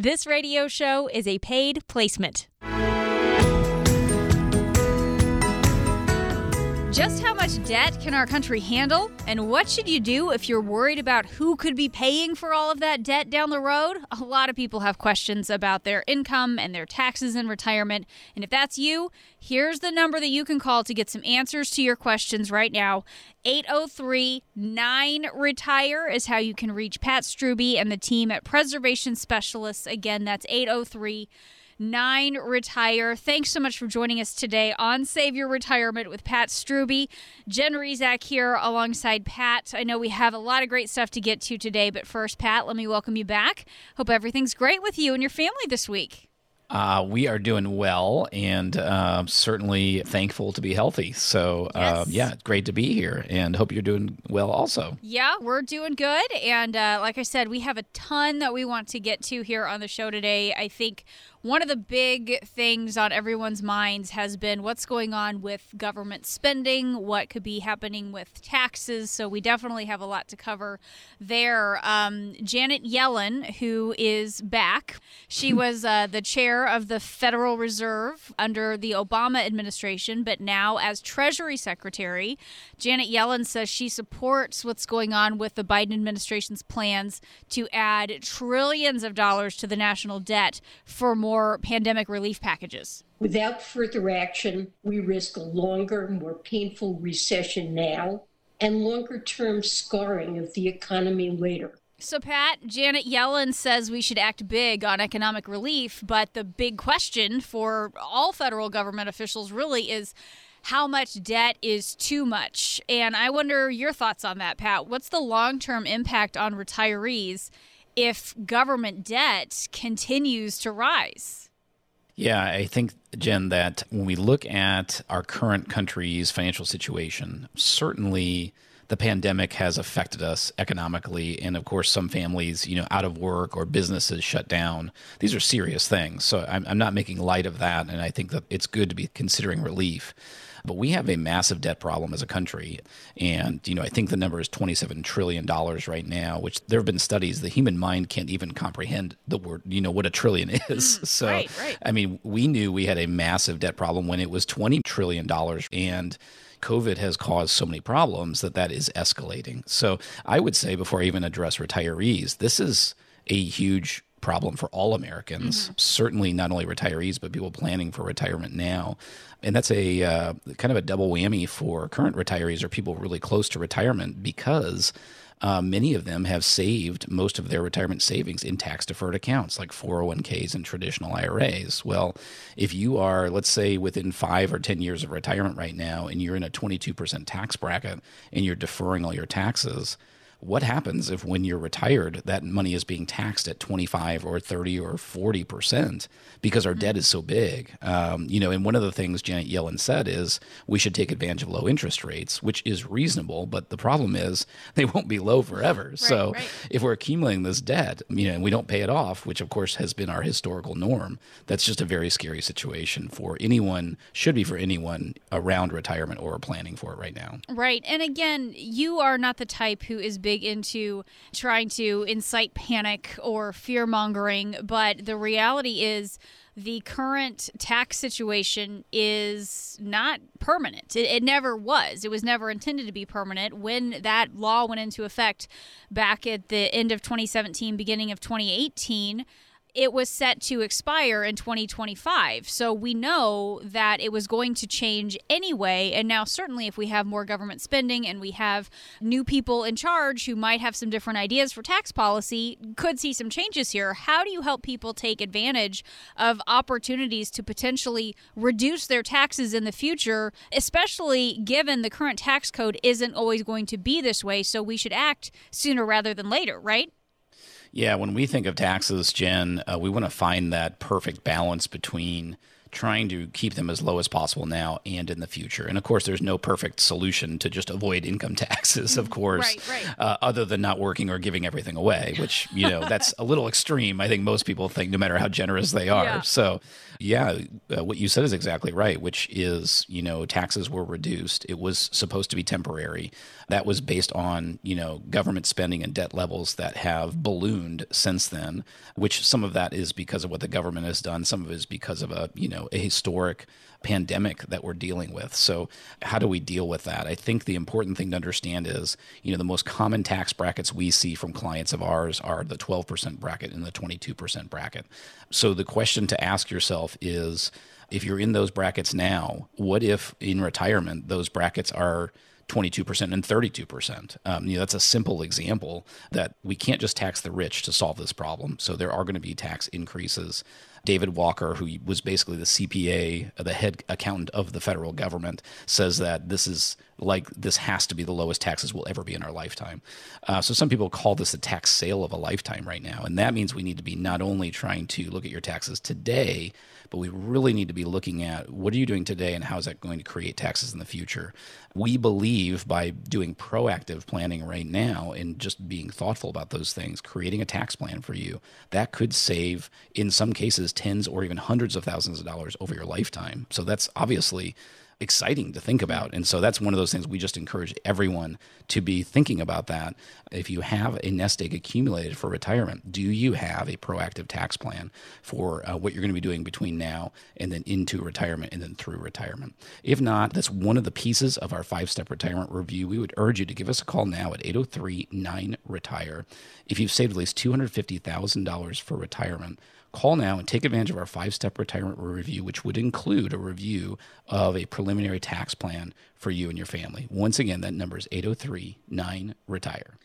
This radio show is a paid placement. Just how much debt can our country handle? And what should you do if you're worried about who could be paying for all of that debt down the road? A lot of people have questions about their income and their taxes in retirement. And if that's you, here's the number that you can call to get some answers to your questions right now. 803 9 Retire is how you can reach Pat Strube and the team at Preservation Specialists. Again, that's 803 9 Retire. Thanks so much for joining us today on Save Your Retirement with Pat Strube. Jen Rizak here alongside Pat. I know we have a lot of great stuff to get to today, but first, Pat, let me welcome you back. Hope everything's great with you and your family this week. Uh, we are doing well and uh, certainly thankful to be healthy. So, uh, Yes. yeah, great to be here and hope you're doing well also. Yeah, we're doing good. And uh, like I said, we have a ton that we want to get to here on the show today. I think one of the big things on everyone's minds has been what's going on with government spending, what could be happening with taxes. So we definitely have a lot to cover there. Um, Janet Yellen, who is back, she was uh, the chair of the Federal Reserve under the Obama administration, but now as Treasury Secretary, Janet Yellen says she supports what's going on with the Biden administration's plans to add trillions of dollars to the national debt for more pandemic relief packages. Without further action, we risk a longer, more painful recession now and longer term scarring of the economy later. So, Pat, Janet Yellen says we should act big on economic relief, but the big question for all federal government officials really is how much debt is too much? And I wonder your thoughts on that, Pat. What's the long term impact on retirees if government debt continues to rise? Yeah, I think, Jen, that when we look at our current country's financial situation, certainly the pandemic has affected us economically. And of course, some families, you know, out of work or businesses shut down. These are serious things. So I'm, I'm not making light of that. And I think that it's good to be considering relief. But we have a massive debt problem as a country. And, you know, I think the number is $27 trillion right now, which there have been studies, the human mind can't even comprehend the word, you know, what a trillion mm, is. so, right, right. I mean, we knew we had a massive debt problem when it was $20 trillion. And COVID has caused so many problems that that is escalating. So I would say, before I even address retirees, this is a huge problem for all Americans, mm-hmm. certainly not only retirees, but people planning for retirement now. And that's a uh, kind of a double whammy for current retirees or people really close to retirement because uh, many of them have saved most of their retirement savings in tax deferred accounts like 401ks and traditional IRAs. Well, if you are, let's say, within five or 10 years of retirement right now and you're in a 22% tax bracket and you're deferring all your taxes, what happens if when you're retired that money is being taxed at 25 or 30 or 40 percent because our debt is so big um, you know and one of the things janet yellen said is we should take advantage of low interest rates which is reasonable but the problem is they won't be low forever so right. if we're accumulating this debt you know and we don't pay it off which of course has been our historical norm that's just a very scary situation for anyone should be for anyone around retirement or planning for it right now Right. And again, you are not the type who is big into trying to incite panic or fear mongering, but the reality is the current tax situation is not permanent. It, it never was. It was never intended to be permanent. When that law went into effect back at the end of 2017, beginning of 2018, it was set to expire in 2025. So we know that it was going to change anyway. And now, certainly, if we have more government spending and we have new people in charge who might have some different ideas for tax policy, could see some changes here. How do you help people take advantage of opportunities to potentially reduce their taxes in the future, especially given the current tax code isn't always going to be this way? So we should act sooner rather than later, right? Yeah, when we think of taxes, Jen, uh, we want to find that perfect balance between trying to keep them as low as possible now and in the future. And of course, there's no perfect solution to just avoid income taxes, of course, right, right. Uh, other than not working or giving everything away, which, you know, that's a little extreme. I think most people think, no matter how generous they are. Yeah. So, yeah, uh, what you said is exactly right, which is, you know, taxes were reduced. It was supposed to be temporary. That was based on, you know, government spending and debt levels that have ballooned since then, which some of that is because of what the government has done. Some of it is because of a, you know, a historic pandemic that we're dealing with. So, how do we deal with that? I think the important thing to understand is, you know, the most common tax brackets we see from clients of ours are the 12% bracket and the 22% bracket. So, the question to ask yourself is if you're in those brackets now, what if in retirement those brackets are 22% and 32%. Um, you know, that's a simple example that we can't just tax the rich to solve this problem. So there are going to be tax increases. David Walker, who was basically the CPA, the head accountant of the federal government, says that this is like this has to be the lowest taxes will ever be in our lifetime. Uh, so some people call this a tax sale of a lifetime right now, and that means we need to be not only trying to look at your taxes today, but we really need to be looking at what are you doing today and how is that going to create taxes in the future. We believe by doing proactive planning right now and just being thoughtful about those things, creating a tax plan for you that could save in some cases tens or even hundreds of thousands of dollars over your lifetime. So that's obviously exciting to think about. And so that's one of those things we just encourage everyone to be thinking about that. If you have a nest egg accumulated for retirement, do you have a proactive tax plan for uh, what you're going to be doing between now and then into retirement and then through retirement? If not, that's one of the pieces of our five step retirement review. We would urge you to give us a call now at 803 9 Retire. If you've saved at least $250,000 for retirement, Call now and take advantage of our five step retirement review, which would include a review of a preliminary tax plan for you and your family. Once again, that number is 803 9 Retire.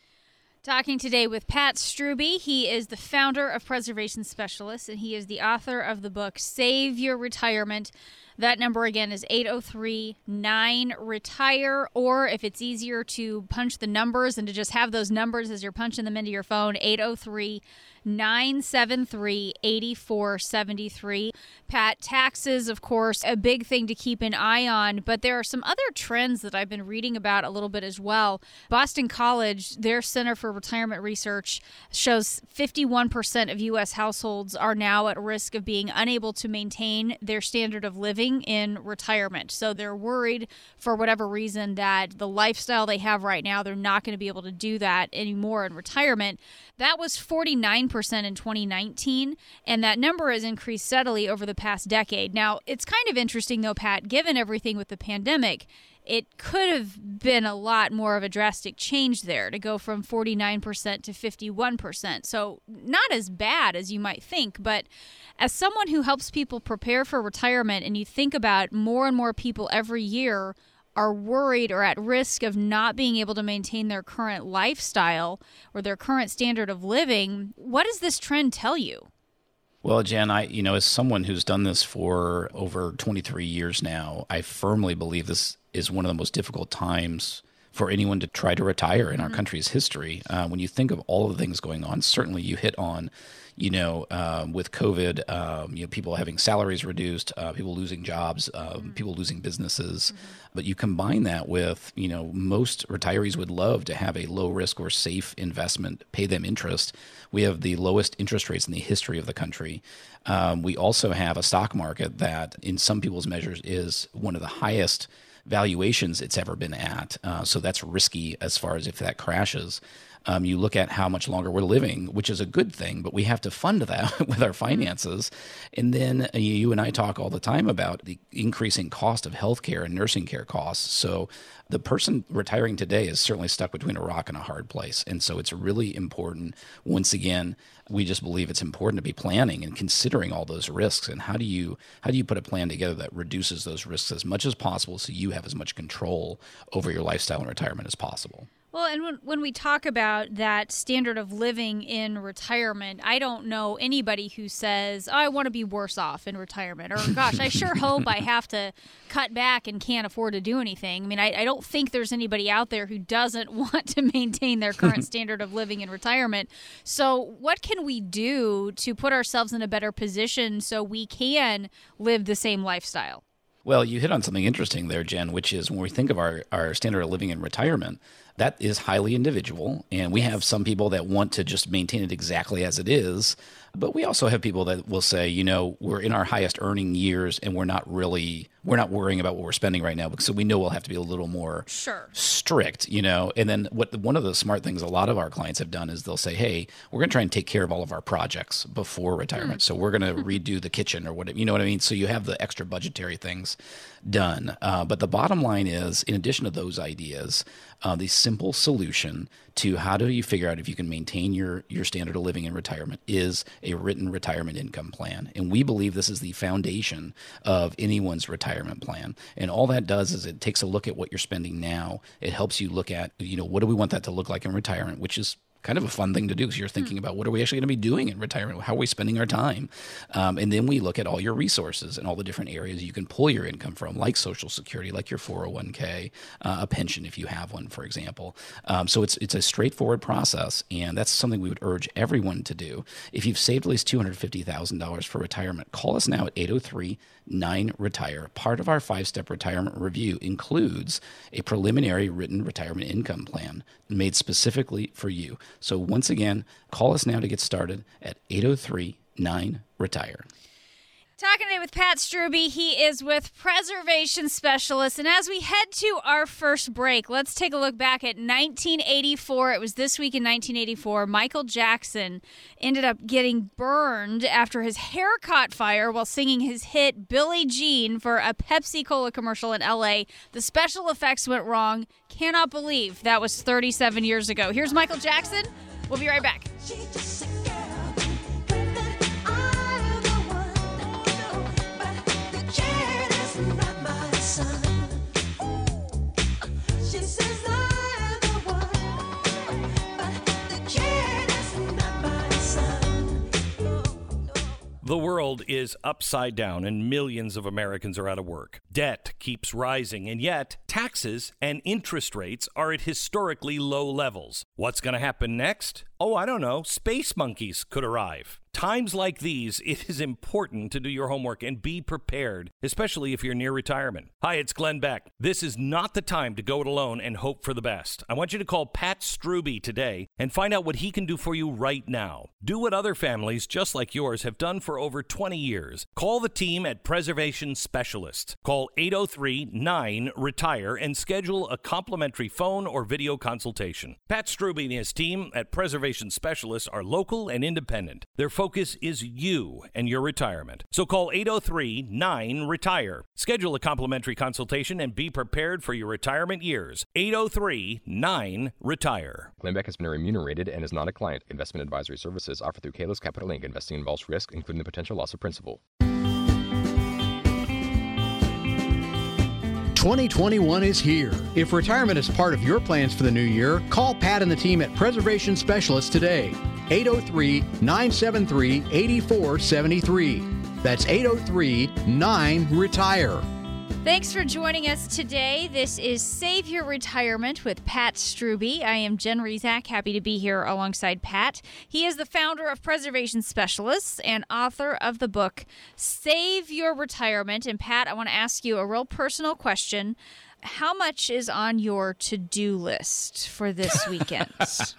Talking today with Pat Strube. He is the founder of Preservation Specialists, and he is the author of the book Save Your Retirement. That number again is 803 9 Retire, or if it's easier to punch the numbers and to just have those numbers as you're punching them into your phone, 803 973 8473. Pat, taxes, of course, a big thing to keep an eye on, but there are some other trends that I've been reading about a little bit as well. Boston College, their Center for Retirement Research, shows 51% of U.S. households are now at risk of being unable to maintain their standard of living in retirement. So they're worried for whatever reason that the lifestyle they have right now, they're not going to be able to do that anymore in retirement. That was 49 percent in 2019, and that number has increased steadily over the past decade. Now, it's kind of interesting, though, Pat, given everything with the pandemic, it could have been a lot more of a drastic change there to go from 49% to 51%. So, not as bad as you might think, but as someone who helps people prepare for retirement and you think about more and more people every year are worried or at risk of not being able to maintain their current lifestyle or their current standard of living, what does this trend tell you? Well, Jen, I you know, as someone who's done this for over 23 years now, I firmly believe this is one of the most difficult times for anyone to try to retire in our mm-hmm. country's history. Uh, when you think of all of the things going on, certainly you hit on you know, um, with COVID, um, you know, people having salaries reduced, uh, people losing jobs, um, mm-hmm. people losing businesses. Mm-hmm. But you combine that with, you know, most retirees would love to have a low risk or safe investment, pay them interest. We have the lowest interest rates in the history of the country. Um, we also have a stock market that, in some people's measures, is one of the highest valuations it's ever been at. Uh, so that's risky as far as if that crashes. Um, you look at how much longer we're living, which is a good thing, but we have to fund that with our finances. And then uh, you and I talk all the time about the increasing cost of healthcare and nursing care costs. So the person retiring today is certainly stuck between a rock and a hard place. And so it's really important. Once again, we just believe it's important to be planning and considering all those risks. And how do you how do you put a plan together that reduces those risks as much as possible so you have as much control over your lifestyle and retirement as possible? Well, and when, when we talk about that standard of living in retirement, I don't know anybody who says, oh, I want to be worse off in retirement. Or, gosh, I sure hope I have to cut back and can't afford to do anything. I mean, I, I don't think there's anybody out there who doesn't want to maintain their current standard of living in retirement. So, what can we do to put ourselves in a better position so we can live the same lifestyle? Well, you hit on something interesting there, Jen, which is when we think of our, our standard of living in retirement, that is highly individual. And we have some people that want to just maintain it exactly as it is. But we also have people that will say, you know, we're in our highest earning years and we're not really we're not worrying about what we're spending right now because we know we'll have to be a little more sure. strict, you know. And then what one of the smart things a lot of our clients have done is they'll say, "Hey, we're going to try and take care of all of our projects before retirement. Mm. So we're going to redo the kitchen or whatever, you know what I mean? So you have the extra budgetary things done. Uh, but the bottom line is, in addition to those ideas, uh, the simple solution to how do you figure out if you can maintain your your standard of living in retirement is a written retirement income plan. And we believe this is the foundation of anyone's retirement plan. And all that does is it takes a look at what you're spending now. It helps you look at, you know, what do we want that to look like in retirement, which is kind of a fun thing to do because you're thinking about what are we actually going to be doing in retirement? How are we spending our time? Um, and then we look at all your resources and all the different areas you can pull your income from, like Social Security, like your 401k, uh, a pension if you have one, for example. Um, so it's it's a straightforward process, and that's something we would urge everyone to do. If you've saved at least two hundred fifty thousand dollars for retirement, call us now at 803 9 Retire. Part of our five step retirement review includes a preliminary written retirement income plan made specifically for you. So, once again, call us now to get started at 803 9 Retire. Talking today with Pat Strube. He is with Preservation Specialist. And as we head to our first break, let's take a look back at 1984. It was this week in 1984. Michael Jackson ended up getting burned after his hair caught fire while singing his hit Billie Jean for a Pepsi Cola commercial in LA. The special effects went wrong. Cannot believe that was 37 years ago. Here's Michael Jackson. We'll be right back. The world is upside down and millions of Americans are out of work. Debt keeps rising, and yet taxes and interest rates are at historically low levels. What's going to happen next? Oh, I don't know. Space monkeys could arrive. Times like these, it is important to do your homework and be prepared, especially if you're near retirement. Hi, it's Glenn Beck. This is not the time to go it alone and hope for the best. I want you to call Pat Strube today and find out what he can do for you right now. Do what other families just like yours have done for over 20 years. Call the team at Preservation Specialists. Call 803 9 Retire and schedule a complimentary phone or video consultation. Pat Strube and his team at Preservation Specialists are local and independent. Their focus is you and your retirement. So call 803 9 Retire. Schedule a complimentary consultation and be prepared for your retirement years. 803 9 Retire. Glenn Beck has been remunerated and is not a client. Investment advisory services offered through Kalos Capital Inc. Investing involves risk, including the potential loss of principal. 2021 is here. If retirement is part of your plans for the new year, call Pat and the team at Preservation Specialists today. 803 973 8473. That's 803 9 Retire. Thanks for joining us today. This is Save Your Retirement with Pat Strube. I am Jen Rizak, happy to be here alongside Pat. He is the founder of Preservation Specialists and author of the book Save Your Retirement. And Pat, I want to ask you a real personal question how much is on your to-do list for this weekend?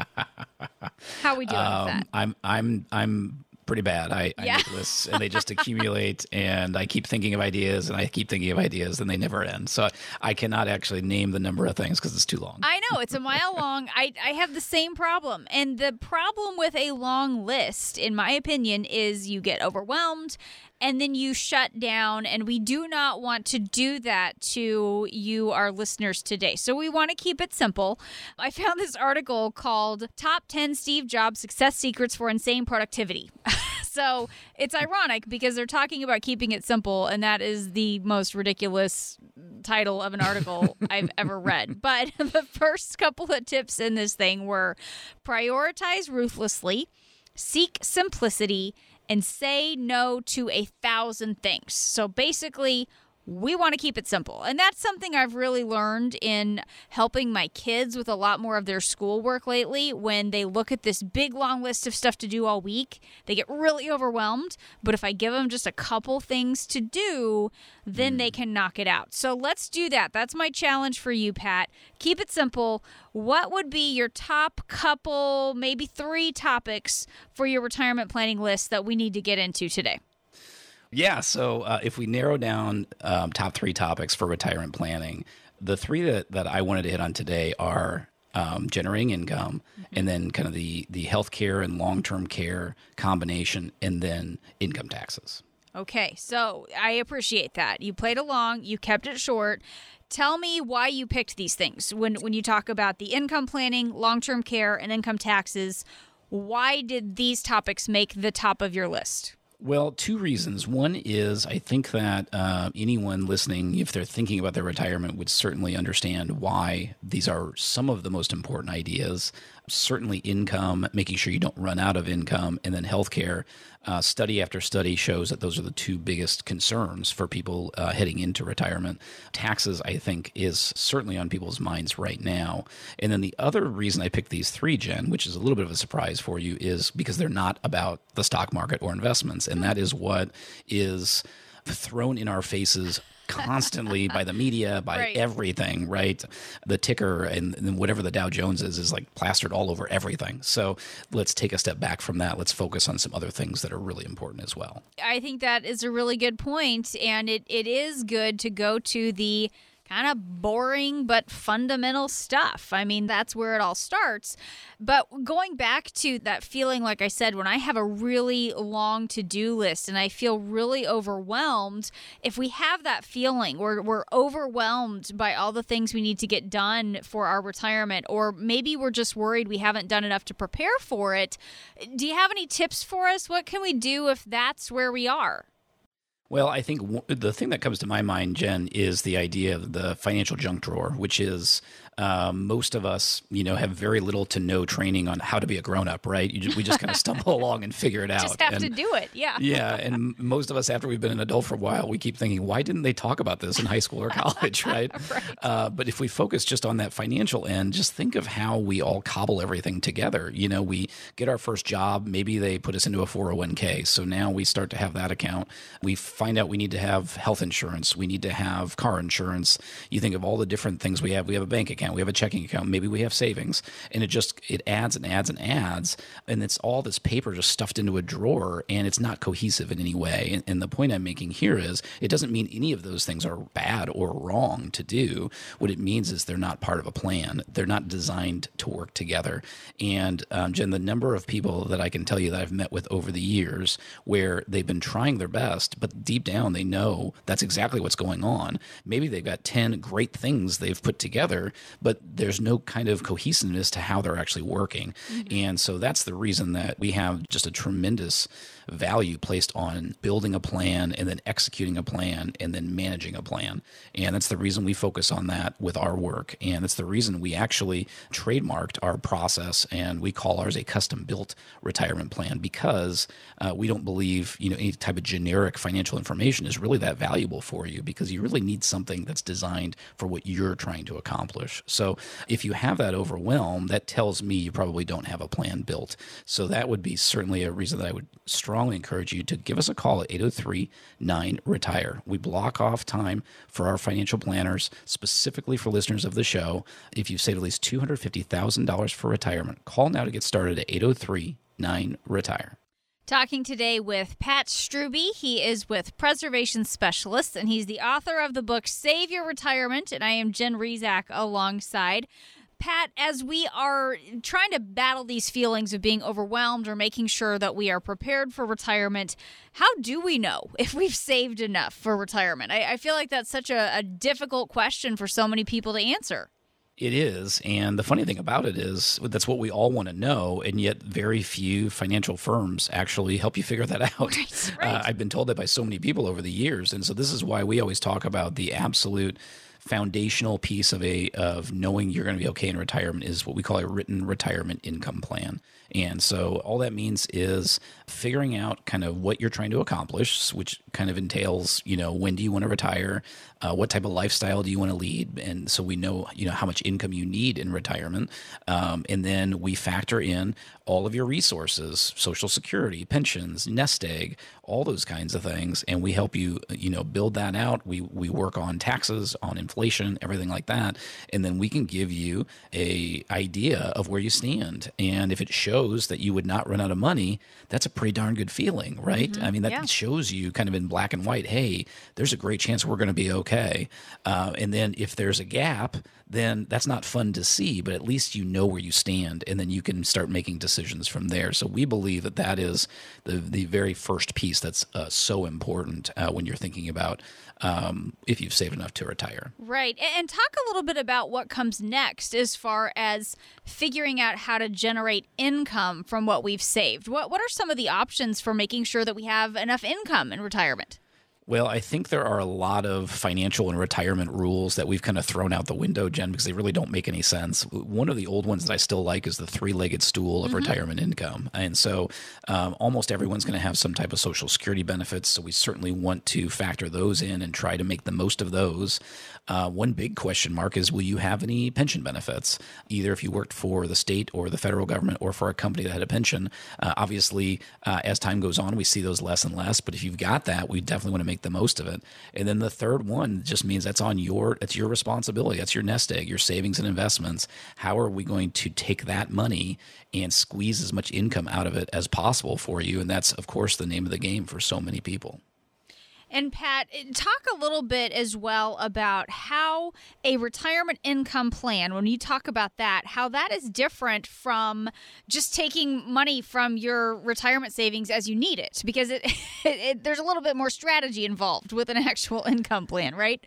how are we doing um, with that? I'm I'm I'm pretty bad. I, I make lists and they just accumulate, and I keep thinking of ideas and I keep thinking of ideas and they never end. So I cannot actually name the number of things because it's too long. I know it's a mile long. I, I have the same problem. And the problem with a long list, in my opinion, is you get overwhelmed and then you shut down. And we do not want to do that to you, our listeners today. So we want to keep it simple. I found this article called Top 10 Steve Jobs Success Secrets for Insane Productivity. so it's ironic because they're talking about keeping it simple, and that is the most ridiculous title of an article I've ever read. But the first couple of tips in this thing were prioritize ruthlessly, seek simplicity, and say no to a thousand things. So basically, we want to keep it simple. And that's something I've really learned in helping my kids with a lot more of their schoolwork lately. When they look at this big long list of stuff to do all week, they get really overwhelmed. But if I give them just a couple things to do, then mm. they can knock it out. So let's do that. That's my challenge for you, Pat. Keep it simple. What would be your top couple, maybe three topics for your retirement planning list that we need to get into today? Yeah. So uh, if we narrow down um, top three topics for retirement planning, the three that, that I wanted to hit on today are um, generating income, mm-hmm. and then kind of the the healthcare and long term care combination, and then income taxes. Okay, so I appreciate that. You played along, you kept it short. Tell me why you picked these things when when you talk about the income planning, long term care, and income taxes. Why did these topics make the top of your list? Well, two reasons. One is I think that uh, anyone listening, if they're thinking about their retirement, would certainly understand why these are some of the most important ideas certainly income, making sure you don't run out of income, and then healthcare. Uh, study after study shows that those are the two biggest concerns for people uh, heading into retirement. Taxes, I think, is certainly on people's minds right now. And then the other reason I picked these three, Jen, which is a little bit of a surprise for you, is because they're not about the stock market or investments. And that is what is thrown in our faces constantly by the media, by right. everything, right? The ticker and, and, whatever the Dow Jones is, is like plastered all over everything. So let's take a step back from that. Let's focus on some other things that are really important as well. I think that is a really good point, and it, it is good to go to the kind of boring but fundamental stuff. I mean, that's where it all starts. But going back to that feeling, like I said, when I have a really long to do list and I feel really overwhelmed, if we have that feeling, we're, we're overwhelmed by all the things we need to get done for our retirement, or maybe we're just worried we haven't done enough to prepare for it. Do you have any tips for us? What can we do if that's where we are? Well, I think w- the thing that comes to my mind, Jen, is the idea of the financial junk drawer, which is um, most of us, you know, have very little to no training on how to be a grown up, right? Just, we just kind of stumble along and figure it out. Just have and, to do it, yeah. yeah, and most of us, after we've been an adult for a while, we keep thinking, why didn't they talk about this in high school or college, right? right. Uh, but if we focus just on that financial end, just think of how we all cobble everything together. You know, we get our first job, maybe they put us into a 401k, so now we start to have that account. We find out we need to have health insurance, we need to have car insurance. You think of all the different things we have. We have a bank account we have a checking account, maybe we have savings, and it just it adds and adds and adds, and it's all this paper just stuffed into a drawer, and it's not cohesive in any way. And, and the point I'm making here is it doesn't mean any of those things are bad or wrong to do. What it means is they're not part of a plan. They're not designed to work together. And um, Jen, the number of people that I can tell you that I've met with over the years where they've been trying their best, but deep down they know that's exactly what's going on. Maybe they've got 10 great things they've put together, but there's no kind of cohesiveness to how they're actually working. Mm-hmm. And so that's the reason that we have just a tremendous value placed on building a plan and then executing a plan and then managing a plan. And that's the reason we focus on that with our work. And that's the reason we actually trademarked our process and we call ours a custom built retirement plan because uh, we don't believe, you know, any type of generic financial information is really that valuable for you because you really need something that's designed for what you're trying to accomplish. So if you have that overwhelm, that tells me you probably don't have a plan built. So that would be certainly a reason that I would strongly strongly encourage you to give us a call at 803 9 Retire. We block off time for our financial planners, specifically for listeners of the show. If you've saved at least $250,000 for retirement, call now to get started at 803 9 Retire. Talking today with Pat Strube. He is with Preservation Specialists, and he's the author of the book Save Your Retirement. And I am Jen Rizak alongside. Pat, as we are trying to battle these feelings of being overwhelmed or making sure that we are prepared for retirement, how do we know if we've saved enough for retirement? I, I feel like that's such a, a difficult question for so many people to answer. It is. And the funny thing about it is that's what we all want to know. And yet, very few financial firms actually help you figure that out. Right, right. Uh, I've been told that by so many people over the years. And so, this is why we always talk about the absolute foundational piece of a of knowing you're going to be okay in retirement is what we call a written retirement income plan. And so all that means is figuring out kind of what you're trying to accomplish, which kind of entails, you know, when do you want to retire? Uh, what type of lifestyle do you want to lead? And so we know, you know, how much income you need in retirement. Um, and then we factor in all of your resources, social security, pensions, nest egg, all those kinds of things. And we help you, you know, build that out. We, we work on taxes, on inflation, everything like that. And then we can give you a idea of where you stand. And if it shows that you would not run out of money, that's a pretty darn good feeling, right? Mm-hmm. I mean, that Yeah. shows you kind of in black and white, hey, there's a great chance we're going to be okay. Uh, and then if there's a gap, then that's not fun to see, but at least you know where you stand, and then you can start making decisions from there. So we believe that that is the the very first piece that's uh, so important uh, when you're thinking about um, if you've saved enough to retire. Right. And talk a little bit about what comes next as far as figuring out how to generate income from what we've saved. What what are some of the options for making sure that we have enough income in retirement? Well, I think there are a lot of financial and retirement rules that we've kind of thrown out the window, Jen, because they really don't make any sense. One of the old ones that I still like is the three legged stool of retirement income. And so um, almost everyone's going to have some type of social security benefits. So we certainly want to factor those in and try to make the most of those. Uh, one big question mark is will you have any pension benefits, either if you worked for the state or the federal government or for a company that had a pension? Uh, obviously, uh, as time goes on, we see those less and less. But if you've got that, we definitely want to make the most of it. And then the third one just means that's on your it's your responsibility. That's your nest egg, your savings and investments. How are we going to take that money and squeeze as much income out of it as possible for you? And that's of course the name of the game for so many people. And Pat, eh, talk a little bit as well about how a retirement income plan, when you talk about that, how that is different from just taking money from your retirement savings as you need it, because it, it, there's a little bit more strategy involved with an actual income plan, right?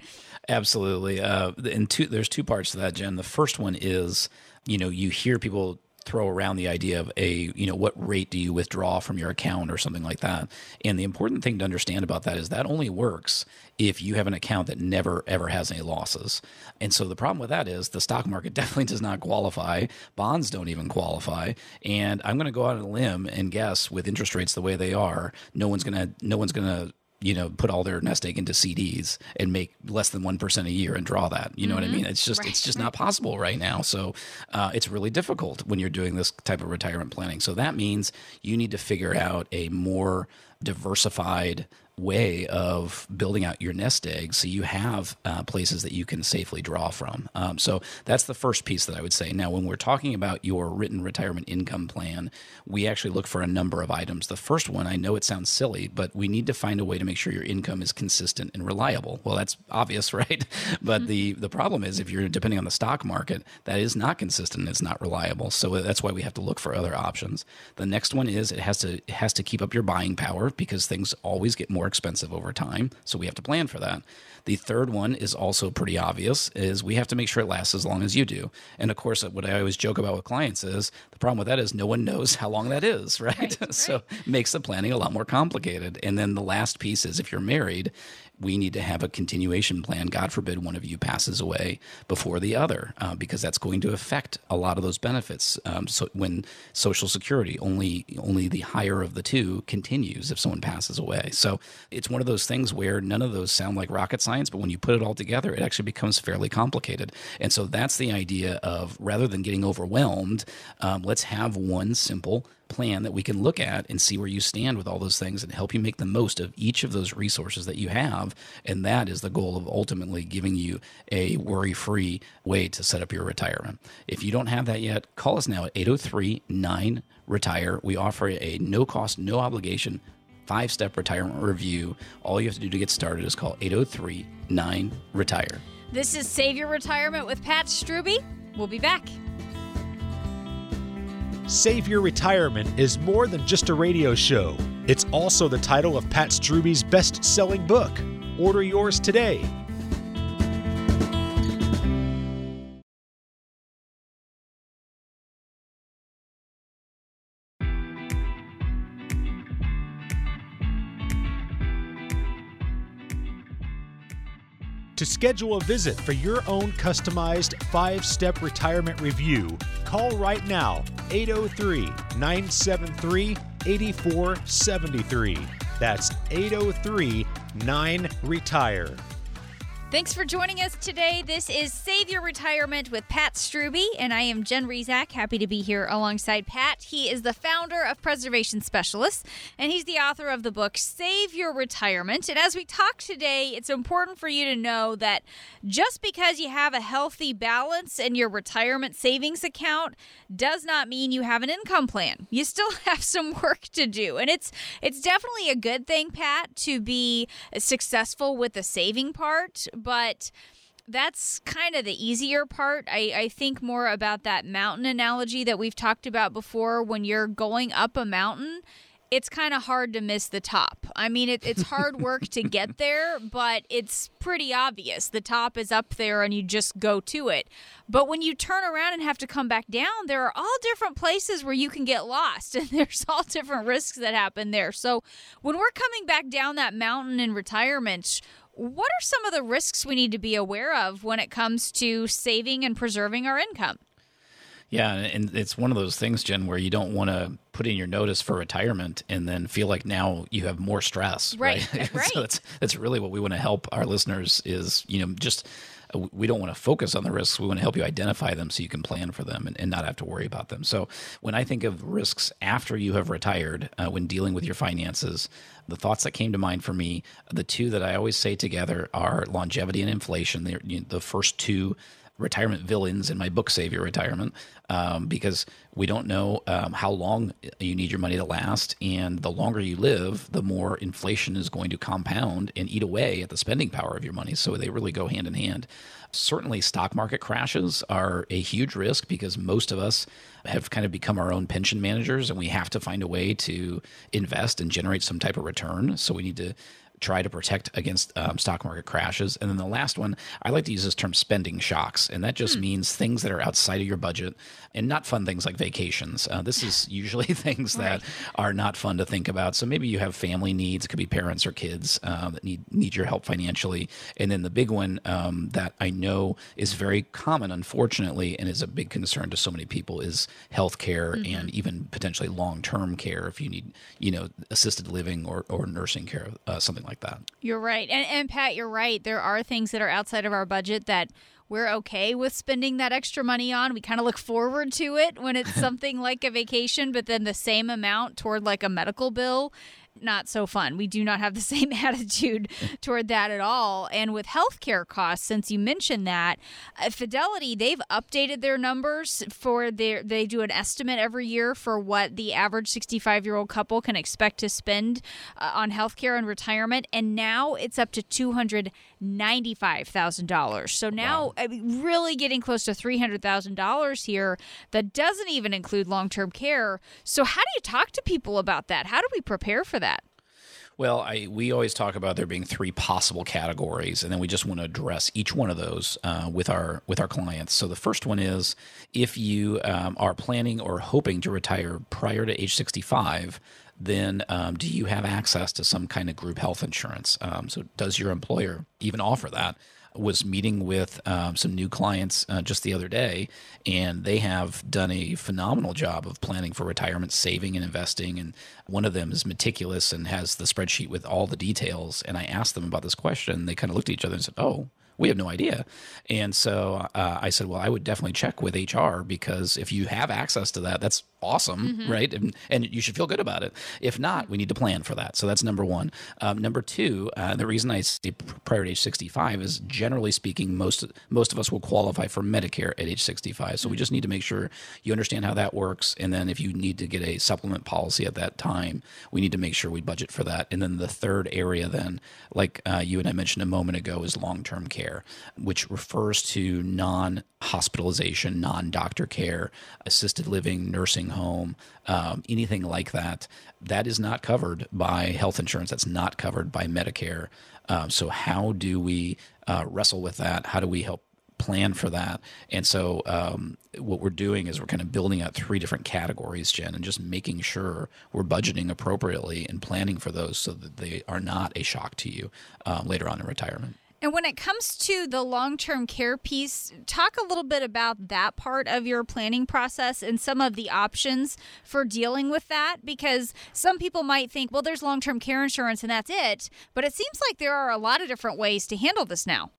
Absolutely. Uh, and two, there's two parts to that, Jen. The first one is, you know, you hear people throw around the idea of a, you know, what rate do you withdraw from your account or something like that. And the important thing to understand about that is that only works if you have an account that never ever has any losses. And so the problem with that is the stock market definitely does not qualify. Bonds don't even qualify. And I'm going to go out on a limb and guess with interest rates the way they are, no one's going to no one's going to you know, put all their nest egg into CDs and make less than one percent a year and draw that. You know what I mean? It's just it's just not possible right now. So uh, it's really difficult when you're doing this type of retirement planning. So that means you need to figure out a more diversified way of building out your nest egg so you have uh, places that you can safely draw from. Um, so that's the first piece that I would say. Now, when we're talking about your written retirement income plan, we actually look for a number of items. The first one, I know it sounds silly, but we need to find a way to make sure your income is consistent and reliable. Well, that's obvious, right? But the the problem is if you're depending on the stock market, that is not consistent. And it's not reliable. So that's why we have to look for other options. The next one is it has to it has to keep up your buying power because things always get more expensive over time. So we have to plan for that. The third one is also pretty obvious is we have to make sure it lasts as long as you do. And of course, what I always joke about with clients is the problem with that is no one knows how long that is, right? Right, so right. makes the planning a lot more complicated. And then the last piece is if you're married, we need to have a continuation plan. God forbid one of you passes away before the other, uh, because that's going to affect a lot of those benefits. Um, so when Social Security only only the higher of the two continues if someone passes away. So it's one of those things where none of those sound like rocket science, but when you put it all together, it actually becomes fairly complicated. And so that's the idea of rather than getting overwhelmed, um, let's have one simple plan that we can look at and see where you stand with all those things and help you make the most of each of those resources that you have. And that is the goal of ultimately giving you a worry free way to set up your retirement. If you don't have that yet, call us now at 803 9 Retire. We offer a no cost, no obligation five step retirement review. All you have to do to get started is call 803 9 Retire. This is Save Your Retirement with Pat Strube. We'll be back. Save Your Retirement is more than just a radio show. It's also the title of Pat Strube's best selling book. Order yours today To schedule a visit for your own customized five step retirement review, call right now 803 973 8473. That's 803 9 Retire. Thanks for joining us today. This is Save Your Retirement with Pat Strube, and I am Jen Rizak. Happy to be here alongside Pat. He is the founder of Preservation Specialists, and he's the author of the book Save Your Retirement. And as we talk today, it's important for you to know that just because you have a healthy balance in your retirement savings account does not mean you have an income plan. You still have some work to do, and it's it's definitely a good thing, Pat, to be successful with the saving part but that's kind of the easier part. I, I think more about that mountain analogy that we've talked about before. When you're going up a mountain, it's kind of hard to miss the top. I mean, it, it's hard work to get there, but it's pretty obvious. The top is up there and you just go to it. But when you turn around and have to come back down, there are all different places where you can get lost, and there's all different risks that happen there. So when we're coming back down that mountain in retirement, what are some of the risks we need to be aware of when it comes to saving and preserving our income? Yeah, and it's one of those things, Jen, where you don't want to put in your notice for retirement and then feel like now you have more stress. Right. Right. right. so that's that's really what we want to help our listeners is, you know, just we don't want to focus on the risks. We want to help you identify them so you can plan for them and, and not have to worry about them. So when I think of risks after you have retired, uh, when dealing with your finances, the thoughts that came to mind for me, the two that I always say together are longevity and inflation. You know, the first two retirement villains in my book, Save Your Retirement, um, because we don't know um, how long you need your money to last. And the longer you live, the more inflation is going to compound and eat away at the spending power of your money. So they really go hand in hand. Certainly, stock market crashes are a huge risk because most of us have kind of become our own pension managers and we have to find a way to invest and generate some type of return. So we need to try to protect against um, stock market crashes. And then the last one, I like to use this term spending shocks. And that just hmm. means things that are outside of your budget and not fun things like vacations. Uh, this is usually things that right. are not fun to think about. So maybe you have family needs, it could be parents or kids uh, that need, need your help financially. And then the big one um, that I know is very common, unfortunately, and is a big concern to so many people is healthcare mm-hmm. and even potentially long term care if you need, you know, assisted living or, or nursing care, uh, something like that. You're right. And, and Pat, you're right. There are things that are outside of our budget that we're okay with spending that extra money on. We kind of look forward to it when it's something like a vacation, but then the same amount toward like a medical bill not so fun. We do not have the same attitude toward that at all. And with healthcare costs, since you mentioned that, uh, Fidelity, they've updated their numbers for their, they do an estimate every year for what the average 65 year old couple can expect to spend uh, on healthcare and retirement. And now it's up to $295,000. So now, wow. I mean, really getting close to $300,000 here that doesn't even include long term care. So, how do you talk to people about that? How do we prepare for that? Well, I, we always talk about there being three possible categories, and then we just want to address each one of those uh, with our with our clients. So the first one is if you um, are planning or hoping to retire prior to age 65, then um, do you have access to some kind of group health insurance? Um, so does your employer even offer that? was meeting with um, some new clients uh, just the other day, and they have done a phenomenal job of planning for retirement, saving and investing. And one of them is meticulous and has the spreadsheet with all the details. And I asked them about this question. They kind of looked at each other and said, "Oh." we have no idea. And so uh, I said, well, I would definitely check with HR because if you have access to that, that's awesome, mm-hmm. right? And, and you should feel good about it. If not, we need to plan for that. So that's number one. Um, number two, uh, the reason I say prior to age 65 is generally speaking, most most of us will qualify for Medicare at age 65. So mm-hmm. we just need to make sure you understand how that works. And then if you need to get a supplement policy at that time, we need to make sure we budget for that. And then the third area, then, like uh, you and I mentioned a moment ago, is long term care, which refers to non hospitalization, non doctor care, assisted living, nursing home, um, anything like that. That is not covered by health insurance. That's not covered by Medicare. Um, so, how do we uh, wrestle with that? How do we help plan for that. And so, um, what we're doing is we're kind of building out three different categories, Jen, and just making sure we're budgeting appropriately and planning for those so that they are not a shock to you uh, later on in retirement. And when it comes to the long term care piece, talk a little bit about that part of your planning process and some of the options for dealing with that. Because some people might think, well, there's long term care insurance and that's it. But it seems like there are a lot of different ways to handle this now.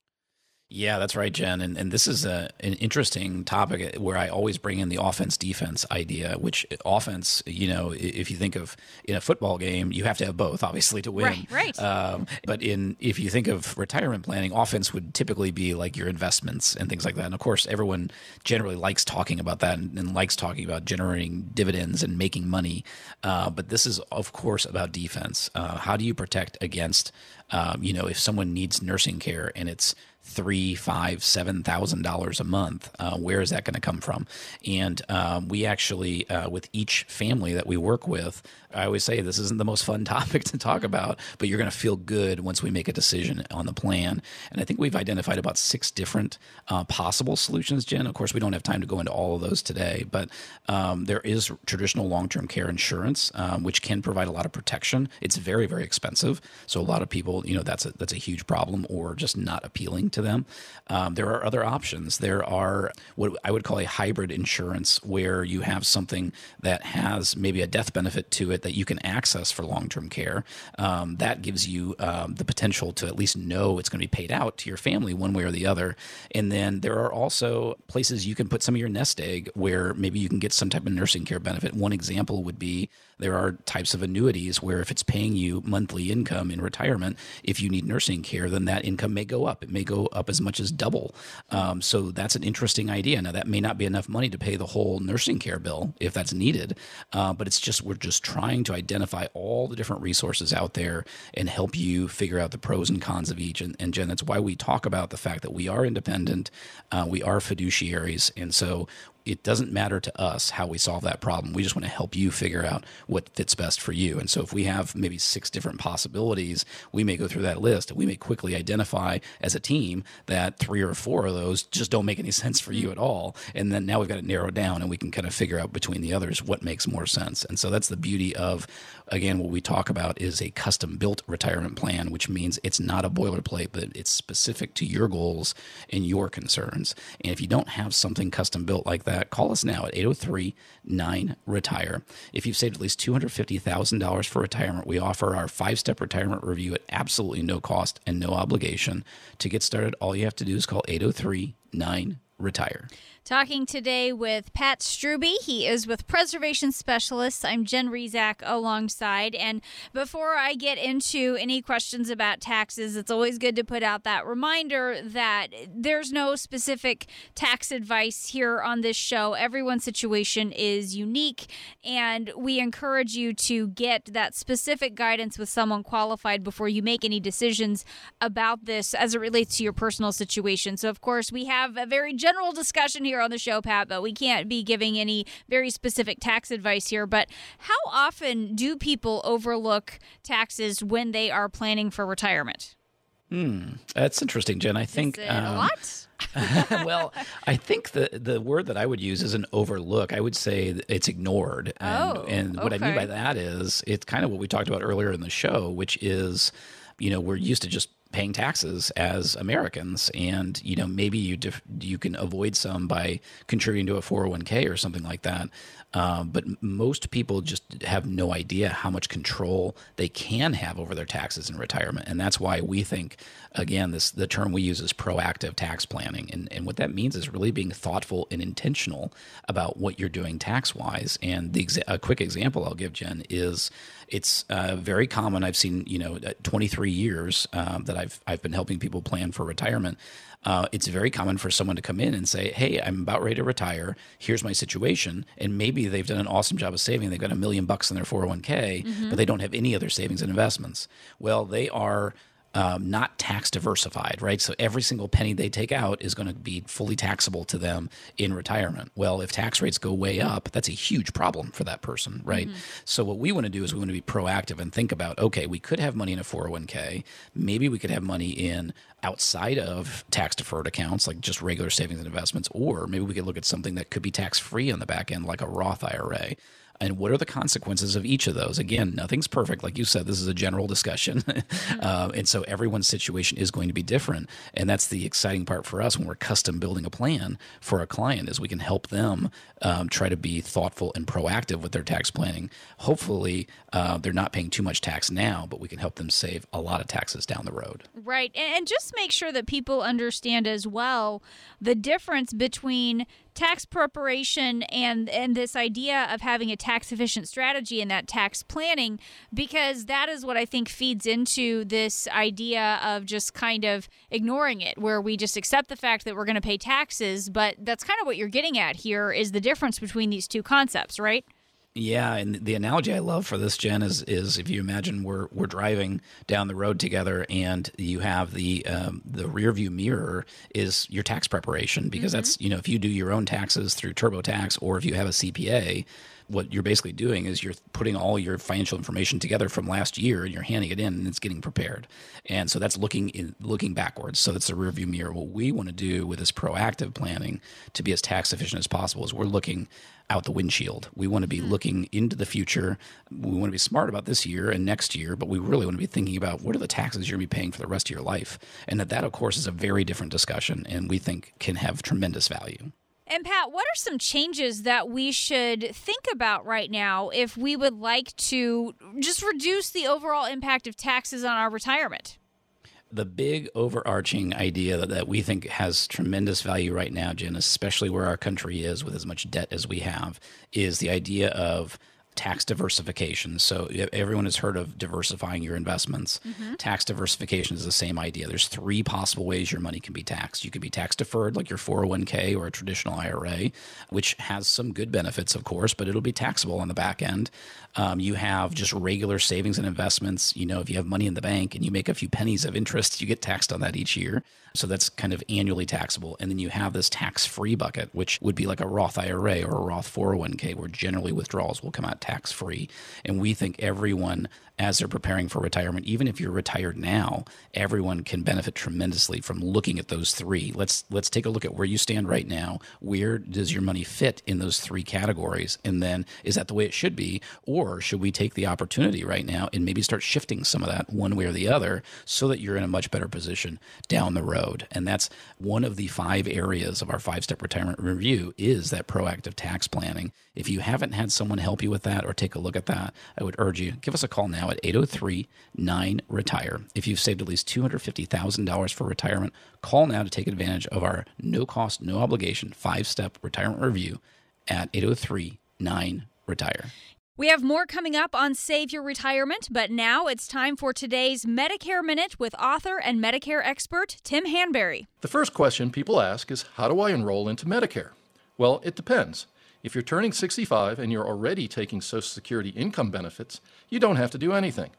Yeah, that's right, Jen. And, and this is a, an interesting topic where I always bring in the offense defense idea, which offense, you know, if you think of in a football game, you have to have both, obviously, to win. Right, right. Um, but in if you think of retirement planning, offense would typically be like your investments and things like that. And of course, everyone generally likes talking about that and, and likes talking about generating dividends and making money. Uh, but this is, of course, about defense. Uh, how do you protect against, um, you know, if someone needs nursing care and it's three, five, seven thousand dollars a month. Uh, where is that going to come from? And um, we actually, uh, with each family that we work with, I always say this isn't the most fun topic to talk about, but you're going to feel good once we make a decision on the plan. And I think we've identified about six different uh, possible solutions, Jen. Of course, we don't have time to go into all of those today, but um, there is traditional long term care insurance, um, which can provide a lot of protection. It's very, very expensive. So a lot of people, you know, that's a, that's a huge problem or just not appealing to them. Um, there are other options. There are what I would call a hybrid insurance where you have something that has maybe a death benefit to it that you can access for long term care. Um, that gives you um, the potential to at least know it's going to be paid out to your family one way or the other. And then there are also places you can put some of your nest egg where maybe you can get some type of nursing care benefit. One example would be there are types of annuities where if it's paying you monthly income in retirement, if you need nursing care, then that income may go up. It may go up as much as double. Um, so that's an interesting idea. Now, that may not be enough money to pay the whole nursing care bill if that's needed, uh, but it's just, we're just trying to identify all the different resources out there and help you figure out the pros and cons of each. And, and Jen, that's why we talk about the fact that we are independent, uh, we are fiduciaries. And so it doesn't matter to us how we solve that problem. We just want to help you figure out what fits best for you. And so if we have maybe six different possibilities, we may go through that list and we may quickly identify as a team that three or four of those just don't make any sense for you mm. at all. And then now we've got it narrowed down and we can kind of figure out between the others what makes more sense. And so that's the beauty of, again, what we talk about is a custom built retirement plan, which means it's not a boilerplate, but it's specific to your goals and your concerns. And if you don't have something custom built like that, that, call us now at 803 9 Retire. If you've saved at least $250,000 for retirement, we offer our five step retirement review at absolutely no cost and no obligation. To get started, all you have to do is call 803 9 Retire. Talking today with Pat Strube. He is with Preservation Specialists. I'm Jen Rizak alongside. And before I get into any questions about taxes, it's always good to put out that reminder that there's no specific tax advice here on this show. Everyone's situation is unique, and we encourage you to get that specific guidance with someone qualified before you make any decisions about this as it relates to your personal situation. So, of course, we have a very general discussion here here on the show, Pat, but we can't be giving any very specific tax advice here. But how often do people overlook taxes when they are planning for retirement? Hmm, that's interesting, Jen. I think um, a lot. well, I think the the word that I would use is an overlook. I would say it's ignored. And, oh, and what okay. I mean by that is it's kind of what we talked about earlier in the show, which is, you know, we're used to just paying taxes as Americans, and you know maybe you def- you can avoid some by contributing to a 401k or something like that. Um, but most people just have no idea how much control they can have over their taxes in retirement, and that's why we think, again, this the term we use is proactive tax planning, and and what that means is really being thoughtful and intentional about what you're doing tax wise. And the exa- a quick example I'll give Jen is it's uh, very common. I've seen you know 23 years um, that I've I've been helping people plan for retirement. Uh, it's very common for someone to come in and say, "Hey, I'm about ready to retire. Here's my situation," and maybe they've done an awesome job of saving. They've got a million bucks in their 401k, mm-hmm. but they don't have any other savings and investments. Well, they are um, not tax diversified, right? So every single penny they take out is going to be fully taxable to them in retirement. Well, if tax rates go way up, that's a huge problem for that person, right? Mm-hmm. So what we want to do is we want to be proactive and think about, okay, we could have money in a 401k. Maybe we could have money in outside of tax deferred accounts, like just regular savings and investments, or maybe we could look at something that could be tax free on the back end, like a Roth IRA. And what are the consequences of each of those. Again, nothing's perfect. Like you said, this is a general discussion. uh, and so everyone's situation is going to be different. And that's the exciting part for us when we're custom building a plan for a client is we can help them um, try to be thoughtful and proactive with their tax planning. Hopefully, uh, they're not paying too much tax now, but we can help them save a lot of taxes down the road. Right. And just make sure that people understand as well the difference between tax preparation and and this idea of having a tax efficient strategy and that tax planning because that is what I think feeds into this idea of just kind of ignoring it where we just accept the fact that we're going to pay taxes but that's kind of what you're getting at here is the difference between these two concepts right yeah, and the analogy I love for this, Jen, is is if you imagine we're we're driving down the road together, and you have the um, the rear view mirror is your tax preparation because mm-hmm. that's you know if you do your own taxes through TurboTax or if you have a CPA, what you're basically doing is you're putting all your financial information together from last year and you're handing it in and it's getting prepared. And so that's looking in, looking backwards. So that's the rearview mirror. What we want to do with this proactive planning to be as tax efficient as possible is we're looking out the windshield. We want to be mm-hmm. looking into the future. We want to be smart about this year and next year, but we really want to be thinking about what are the taxes you're going to be paying for the rest of your life. And that that of course is a very different discussion and we think can have tremendous value. And Pat, what are some changes that we should think about right now if we would like to just reduce the overall impact of taxes on our retirement? The big overarching idea that, we think has tremendous value right now, Jen, especially where our country is with as much debt as we have, is the idea of tax diversification. So everyone has heard of diversifying your investments. Mm-hmm. Tax diversification is the same idea. There's three possible ways your money can be taxed. You could be tax deferred like your 401k or a traditional IRA, which has some good benefits, of course, but it'll be taxable on the back end. Um, you have just regular savings and investments. You know, if you have money in the bank and you make a few pennies of interest, you get taxed on that each year. So that's kind of annually taxable. And then you have this tax free bucket, which would be like a Roth IRA or a Roth 401k, where generally withdrawals will come out tax free. And we think everyone as they're preparing for retirement. Even if you're retired now, everyone can benefit tremendously from looking at those three. Let's let's take a look at where you stand right now. Where does your money fit in those three categories? And then is that the way it should be, or should we take the opportunity right now and maybe start shifting some of that one way or the other so that you're in a much better position down the road? And that's one of the five areas of our five-step retirement review is that proactive tax planning. If you haven't had someone help you with that or take a look at that, I would urge you give us a call now at 803 9 Retire. If you've saved at least $250,000 for retirement, call now to take advantage of our no cost, no obligation five step retirement review at 803 9 Retire. We have more coming up on Save Your Retirement, but now it's time for today's Medicare Minute with author and Medicare expert Tim Hanberry. The first question people ask is How do I enroll into Medicare? Well, it depends. If you're turning 65 and you're already taking Social Security income benefits, you don't have to do anything.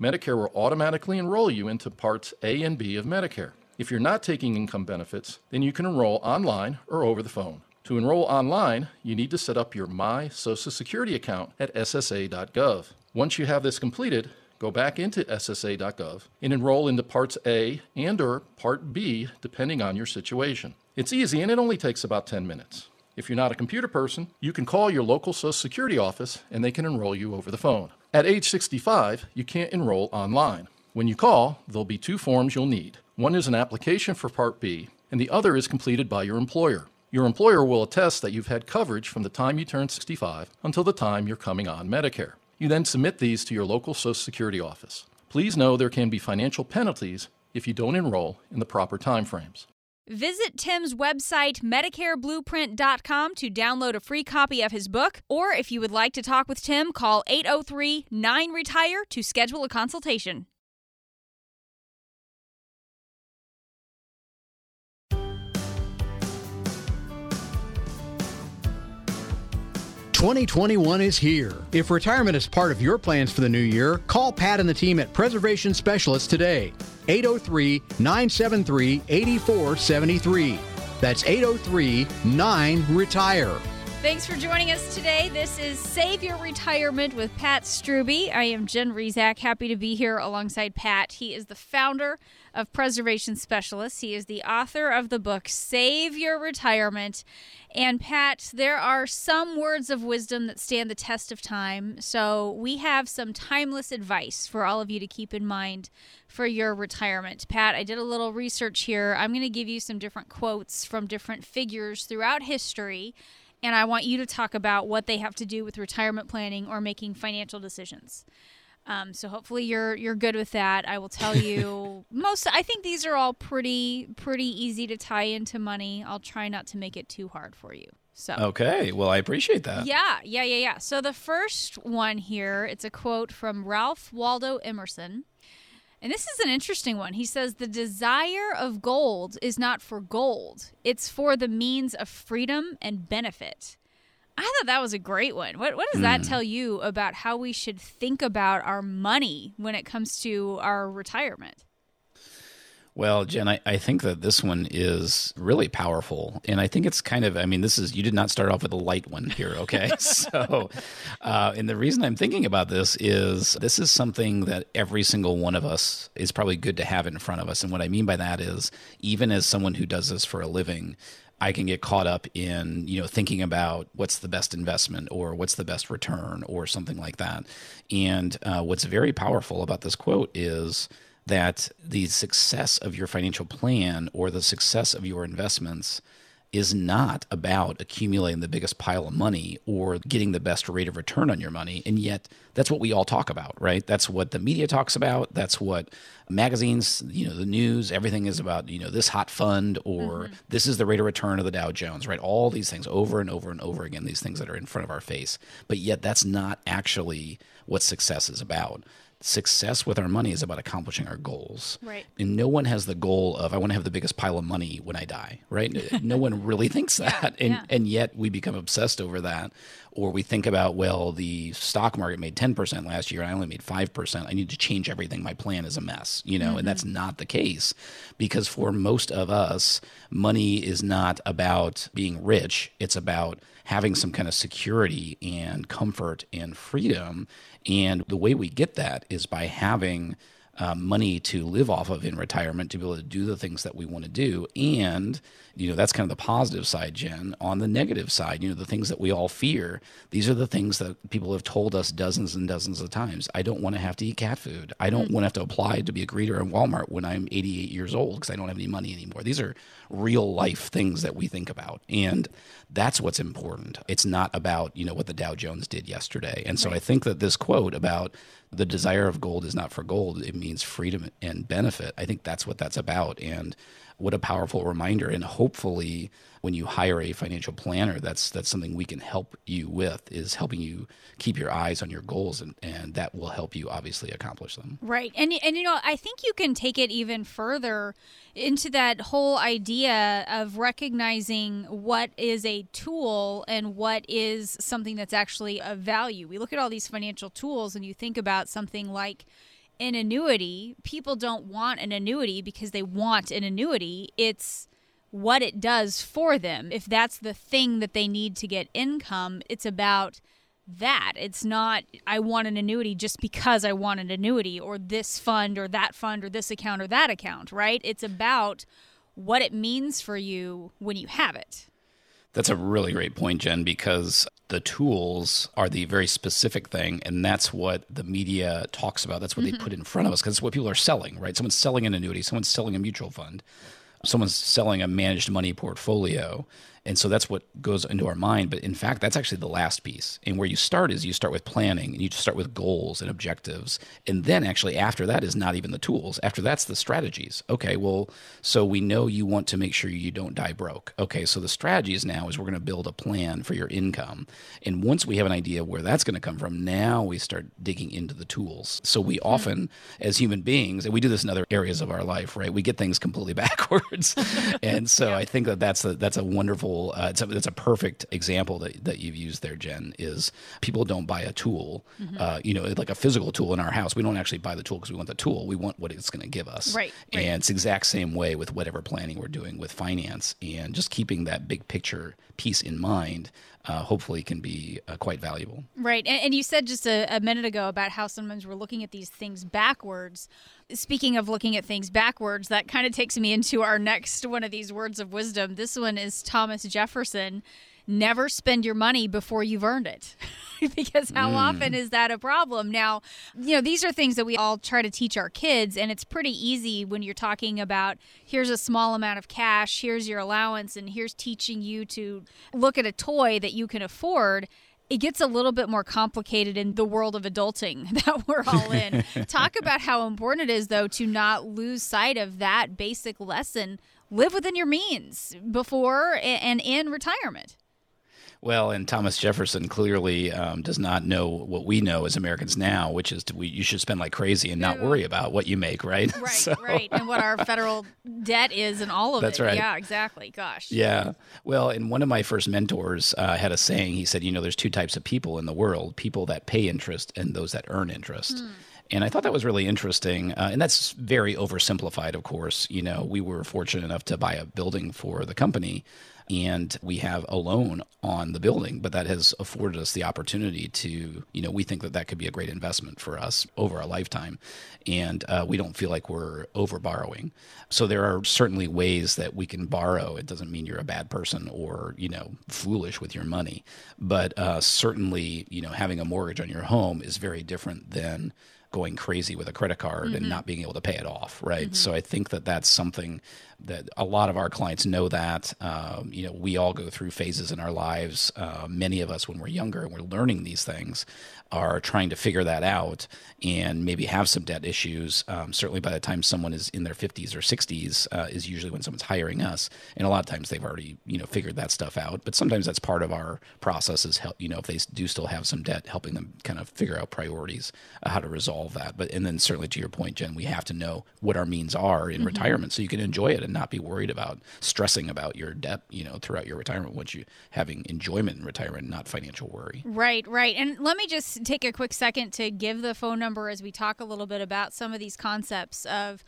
Medicare will automatically enroll you into Parts A and B of Medicare. If you're not taking income benefits, then you can enroll online or over the phone. To enroll online, you need to set up your My Social Security account at SSA.gov. Once you have this completed, go back into SSA.gov and enroll into Parts A and or Part B depending on your situation. It's easy and it only takes about 10 minutes. If you're not a computer person, you can call your local Social Security office and they can enroll you over the phone. At age 65, you can't enroll online. When you call, there'll be two forms you'll need. One is an application for Part B, and the other is completed by your employer. Your employer will attest that you've had coverage from the time you turn 65 until the time you're coming on Medicare. You then submit these to your local Social Security office. Please know there can be financial penalties if you don't enroll in the proper timeframes. Visit Tim's website, MedicareBlueprint.com, to download a free copy of his book. Or if you would like to talk with Tim, call 803 9 Retire to schedule a consultation. 2021 is here. If retirement is part of your plans for the new year, call Pat and the team at Preservation Specialists today. 803 973 8473. That's 803 9 Retire. Thanks for joining us today. This is Save Your Retirement with Pat Strube. I am Jen Rizak. Happy to be here alongside Pat. He is the founder of Preservation Specialists. He is the author of the book Save Your Retirement. And Pat, there are some words of wisdom that stand the test of time. So we have some timeless advice for all of you to keep in mind for your retirement. Pat, I did a little research here. I'm going to give you some different quotes from different figures throughout history and I want you to talk about what they have to do with retirement planning or making financial decisions. Um, so hopefully you're you're good with that. I will tell you most. I think these are all pretty pretty easy to tie into money. I'll try not to make it too hard for you. So okay, well I appreciate that. Yeah, yeah, yeah, yeah. So the first one here, it's a quote from Ralph Waldo Emerson. And this is an interesting one. He says, The desire of gold is not for gold, it's for the means of freedom and benefit. I thought that was a great one. What, what does mm. that hmm. tell you about how we should think about our money when it comes to our retirement? Well, Jen, I, I think that this one is really powerful. And I think it's kind of, I mean, this is, you did not start off with a light one here, okay? so, uh, and the reason I'm thinking about this is this is something that every single one of us is probably good to have in front of us. And what I mean by that is, even as someone who does this for a living, I can get caught up in, you know, thinking about what's the best investment or what's the best return or something like that. And uh, what's very powerful about this quote is, that the success of your financial plan or the success of your investments is not about accumulating the biggest pile of money or getting the best rate of return on your money. And yet, that's what we all talk about, right? That's what the media talks about. That's what magazines, you know, the news, everything is about, you know, this hot fund or mm-hmm. this is the rate of return of the Dow Jones, right? All these things over and over and over again, these things that are in front of our face. But yet, that's not actually what success is about success with our money is about accomplishing our goals. Right. And no one has the goal of I want to have the biggest pile of money when I die, right? no one really thinks that. Yeah, and yeah. and yet we become obsessed over that or we think about well the stock market made 10% last year and I only made 5%. I need to change everything. My plan is a mess, you know, mm-hmm. and that's mm-hmm. not the case because for most of us money is not about being rich. It's about having some kind of security and comfort and freedom. And the way we get that is by having uh, money to live off of in retirement to be able to do the things that we want to do. And, you know, that's kind of the positive side, Jen. On the negative side, you know, the things that we all fear, these are the things that people have told us dozens and dozens of times. I don't want to have to eat cat food. I don't mm-hmm. want to have to apply to be a greeter in Walmart when I'm 88 years old because I don't have any money anymore. These are real life things that we think about. And that's what's important. It's not about, you know, what the Dow Jones did yesterday. And so right. I think that this quote about the desire of gold is not for gold, it means freedom and benefit. I think that's what that's about. And what a powerful reminder. And hopefully, when you hire a financial planner, that's that's something we can help you with is helping you keep your eyes on your goals, and, and that will help you obviously accomplish them. Right, and and you know I think you can take it even further into that whole idea of recognizing what is a tool and what is something that's actually of value. We look at all these financial tools, and you think about something like an annuity, people don't want an annuity because they want an annuity. It's what it does for them. If that's the thing that they need to get income, it's about that. It's not, I want an annuity just because I want an annuity or this fund or that fund or this account or that account, right? It's about what it means for you when you have it. That's a really great point, Jen, because the tools are the very specific thing. And that's what the media talks about. That's what mm-hmm. they put in front of us because it's what people are selling, right? Someone's selling an annuity, someone's selling a mutual fund, someone's selling a managed money portfolio. And so that's what goes into our mind. But in fact, that's actually the last piece. And where you start is you start with planning and you start with goals and objectives. And then actually, after that is not even the tools. After that's the strategies. Okay, well, so we know you want to make sure you don't die broke. Okay, so the strategies now is we're going to build a plan for your income. And once we have an idea where that's going to come from, now we start digging into the tools. So we hmm. often, as human beings, and we do this in other areas of our life, right? We get things completely backwards. and so yeah. I think that that's a, that's a wonderful Uh, it's, a, it's a perfect example that, that you've used there, Jen. Is people don't buy a tool, mm-hmm. uh, you know, like a physical tool in our house. We don't actually buy the tool because we want the tool. We want what it's going to give us. Right, right. And it's exact same way with whatever planning we're doing with finance, and just keeping that big picture piece in mind uh, hopefully can be uh, quite valuable. Right. And, and you said just a, a, minute ago about how sometimes we're looking at these things backwards. Speaking of looking at things backwards, that kind of takes me into our next one of these words of wisdom. This one is Thomas Jefferson never spend your money before you've earned it. because how mm. often is that a problem? Now, you know, these are things that we all try to teach our kids, and it's pretty easy when you're talking about here's a small amount of cash, here's your allowance, and here's teaching you to look at a toy that you can afford it gets a little bit more complicated in the world of adulting that we're all in. Talk about how important it is, though, to not lose sight of that basic lesson. Live within your means before and in retirement. Well, and Thomas Jefferson clearly um, does not know what we know as Americans now, which is to, we, you should spend like crazy and not worry about what you make, right? Right, so. right. And what our federal debt is and all of That's it. right. Yeah, exactly. Gosh. Yeah. Well, and one of my first mentors uh, had a saying. He said, you know, there's two types of people in the world people that pay interest and those that earn interest. Hmm. And I thought that was really interesting. Uh, and that's very oversimplified, of course. You know, we were fortunate enough to buy a building for the company and we have a loan on the building, but that has afforded us the opportunity to, you know, we think that that could be a great investment for us over a lifetime. And uh, we don't feel like we're over borrowing. So there are certainly ways that we can borrow. It doesn't mean you're a bad person or, you know, foolish with your money. But uh, certainly, you know, having a mortgage on your home is very different than going crazy with a credit card mm-hmm. and not being able to pay it off, right? Mm-hmm. So I think that that's something that a lot of our clients know that. Um, you know, we all go through phases in our lives. Uh, many of us, when we're younger and we're learning these things, are trying to figure that out and maybe have some debt issues. Um, certainly, by the time someone is in their 50s or 60s, uh, is usually when someone's hiring us, and a lot of times they've already you know figured that stuff out. But sometimes that's part of our process is help. You know, if they do still have some debt, helping them kind of figure out priorities, uh, how to resolve that. But and then certainly to your point, Jen, we have to know what our means are in mm-hmm. retirement so you can enjoy it and not be worried about stressing about your debt. You know, throughout your retirement, once you having enjoyment in retirement, not financial worry. Right, right. And let me just take a quick second to give the phone number as we talk a little bit about some of these concepts of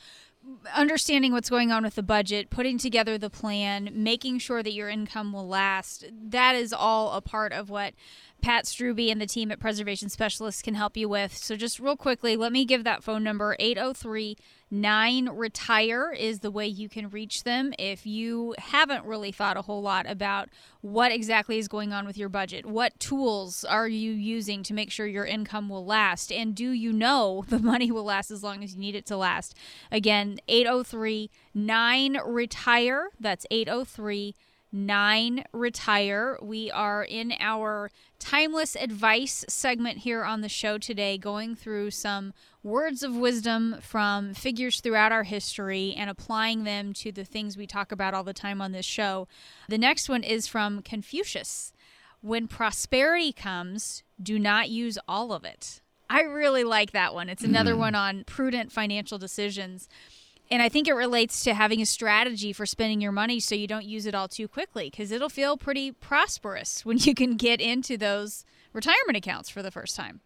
understanding what's going on with the budget, putting together the plan, making sure that your income will last. That is all a part of what Pat Strube and the team at Preservation Specialists can help you with. So, just real quickly, let me give that phone number 803 9 Retire is the way you can reach them if you haven't really thought a whole lot about what exactly is going on with your budget. What tools are you using to make sure your income will last? And do you know the money will last as long as you need it to last? Again, 803 9 Retire. That's 803 9 Retire. We are in our timeless advice segment here on the show today, going through some words of wisdom from figures throughout our history and applying them to the things we talk about all the time on this show. The next one is from Confucius When prosperity comes, do not use all of it. I really like that one. It's another mm-hmm. one on prudent financial decisions. And I think it relates to having a strategy for spending your money so you don't use it all too quickly because it'll feel pretty prosperous when you can get into those retirement accounts for the first time.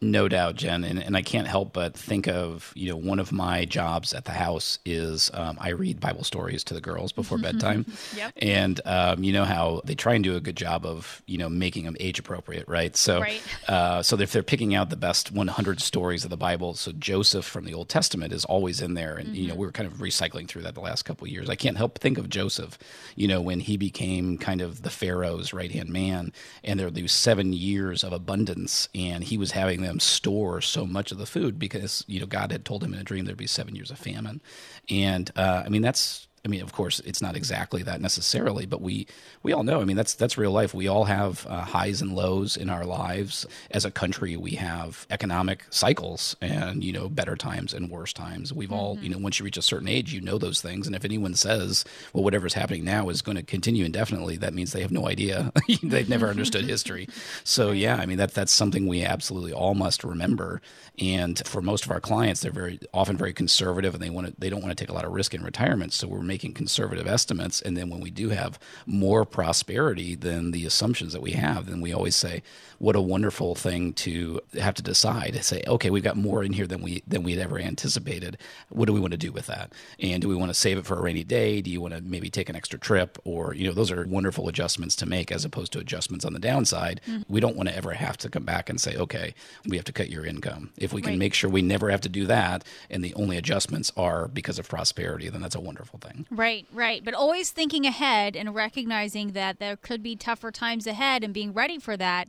No doubt, Jen, and, and I can't help but think of you know one of my jobs at the house is um, I read Bible stories to the girls before bedtime, yep. and um, you know how they try and do a good job of you know making them age appropriate, right? So, right. Uh, so if they're picking out the best 100 stories of the Bible, so Joseph from the Old Testament is always in there, and mm-hmm. you know mm-hmm. we were kind of recycling through that the last couple of years. I can't help but think of Joseph, you know when he became kind of the Pharaoh's right hand man, and there were these seven years of abundance, and he was having them store so much of the food because you know God had told him in a dream there'd be seven years of famine, and uh, I mean that's I mean, of course, it's not exactly that necessarily, but we we all know. I mean, that's that's real life. We all have uh, highs and lows in our lives. As a country, we have economic cycles, and you know, better times and worse times. We've mm-hmm. all, you know, once you reach a certain age, you know those things. And if anyone says, well, whatever's happening now is going to continue indefinitely, that means they have no idea. They've never understood history. So yeah, I mean, that that's something we absolutely all must remember. And for most of our clients, they're very often very conservative, and they want to they don't want to take a lot of risk in retirement. So we're making making conservative estimates. And then when we do have more prosperity than the assumptions that we have, then we always say, what a wonderful thing to have to decide. Say, okay, we've got more in here than we than we had ever anticipated. What do we want to do with that? And do we want to save it for a rainy day? Do you want to maybe take an extra trip? Or you know, those are wonderful adjustments to make as opposed to adjustments on the downside. Mm-hmm. We don't want to ever have to come back and say, okay, we have to cut your income. If we can right. make sure we never have to do that, and the only adjustments are because of prosperity, then that's a wonderful thing. Right, right. But always thinking ahead and recognizing that there could be tougher times ahead and being ready for that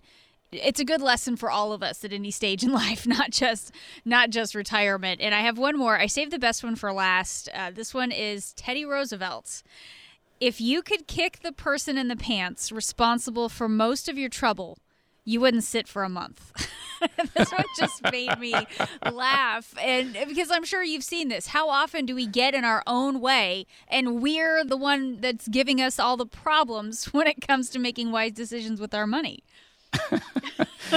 it's a good lesson for all of us at any stage in life not just not just retirement. And i have one more. I saved the best one for last. Uh, this one is teddy roosevelt. If you could kick the person in the pants responsible for most of your trouble you wouldn't sit for a month. This one just made me laugh. And because i'm sure you've seen this how often do we get in our own way and we're the one that's giving us all the problems when it comes to making wise decisions with our money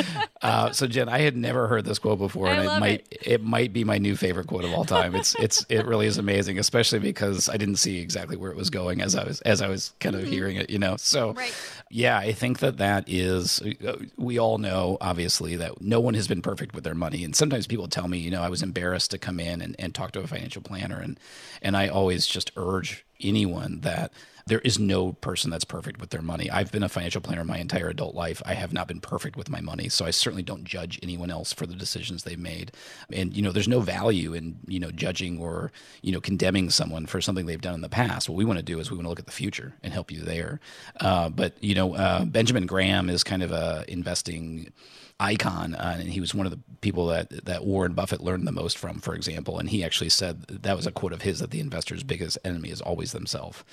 uh, so Jen, I had never heard this quote before, and it might it. it. might be my new favorite quote of all time. It's it's it really is amazing, especially because I didn't see exactly where it was going as I was as I was kind of mm-hmm. hearing it. You know, so right. yeah, I think that that is. We all know, obviously, that no one has been perfect with their money, and sometimes people tell me, you know, I was embarrassed to come in and, and talk to a financial planner, and and I always just urge anyone that there is no person that's perfect with their money. I've been a financial planner my entire adult life. I have not been perfect with my money, so I certainly don't judge anyone else for the decisions they've made. And you know, there's no value in you know judging or you know condemning someone for something they've done in the past. What we want to do is we want to look at the future and help you there. Uh, but you know, uh, Benjamin Graham is kind of a investing icon, uh, and he was one of the people that that Warren Buffett learned the most from, for example. And he actually said that was a quote of his that the investor's biggest enemy is always themselves.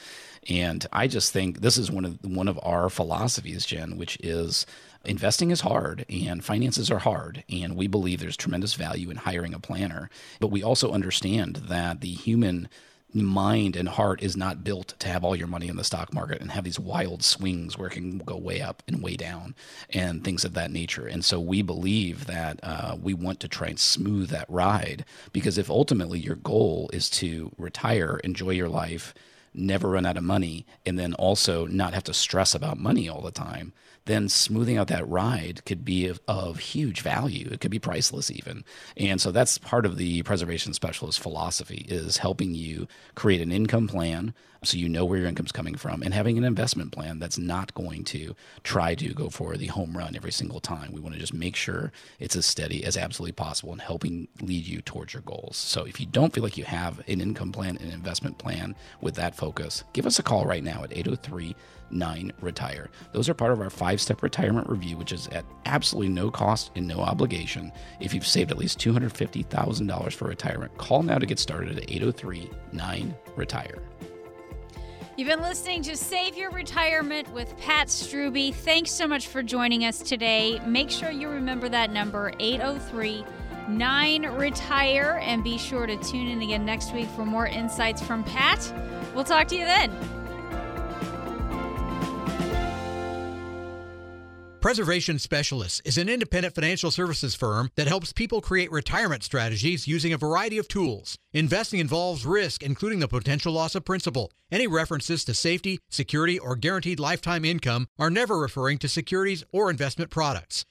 And I just think this is one of one of our philosophies, Jen, which is investing is hard and finances are hard and we believe there's tremendous value in hiring a planner but we also understand that the human mind and heart is not built to have all your money in the stock market and have these wild swings where it can go way up and way down and things of that nature. And so we believe that uh, we want to try and smooth that ride because if ultimately your goal is to retire, enjoy your life, never run out of money, and then also not have to stress about money all the time, then smoothing out that ride could be of, of, huge value. It could be priceless even. And so that's part of the preservation specialist philosophy is helping you create an income plan so you know where your income's coming from and having an investment plan that's not going to try to go for the home run every single time. We want to just make sure it's as steady as absolutely possible and helping lead you towards your goals. So if you don't feel like you have an income plan, an investment plan with that focus, give us a call right now at 803 9 Retire. Those are part of our five step retirement review, which is at absolutely no cost and no obligation. If you've saved at least $250,000 for retirement, call now to get started at 803 9 Retire. You've been listening to Save Your Retirement with Pat Strube. Thanks so much for joining us today. Make sure you remember that number 803 9 Retire and be sure to tune in again next week for more insights from Pat. We'll talk to you then. Preservation Specialists is an independent financial services firm that helps people create retirement strategies using a variety of tools. Investing involves risk, including the potential loss of principal. Any references to safety, security, or guaranteed lifetime income are never referring to securities or investment products.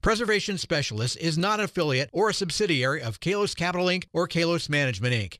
Preservation Specialist is not an affiliate or a subsidiary of Kalos Capital Inc. or Kalos Management Inc.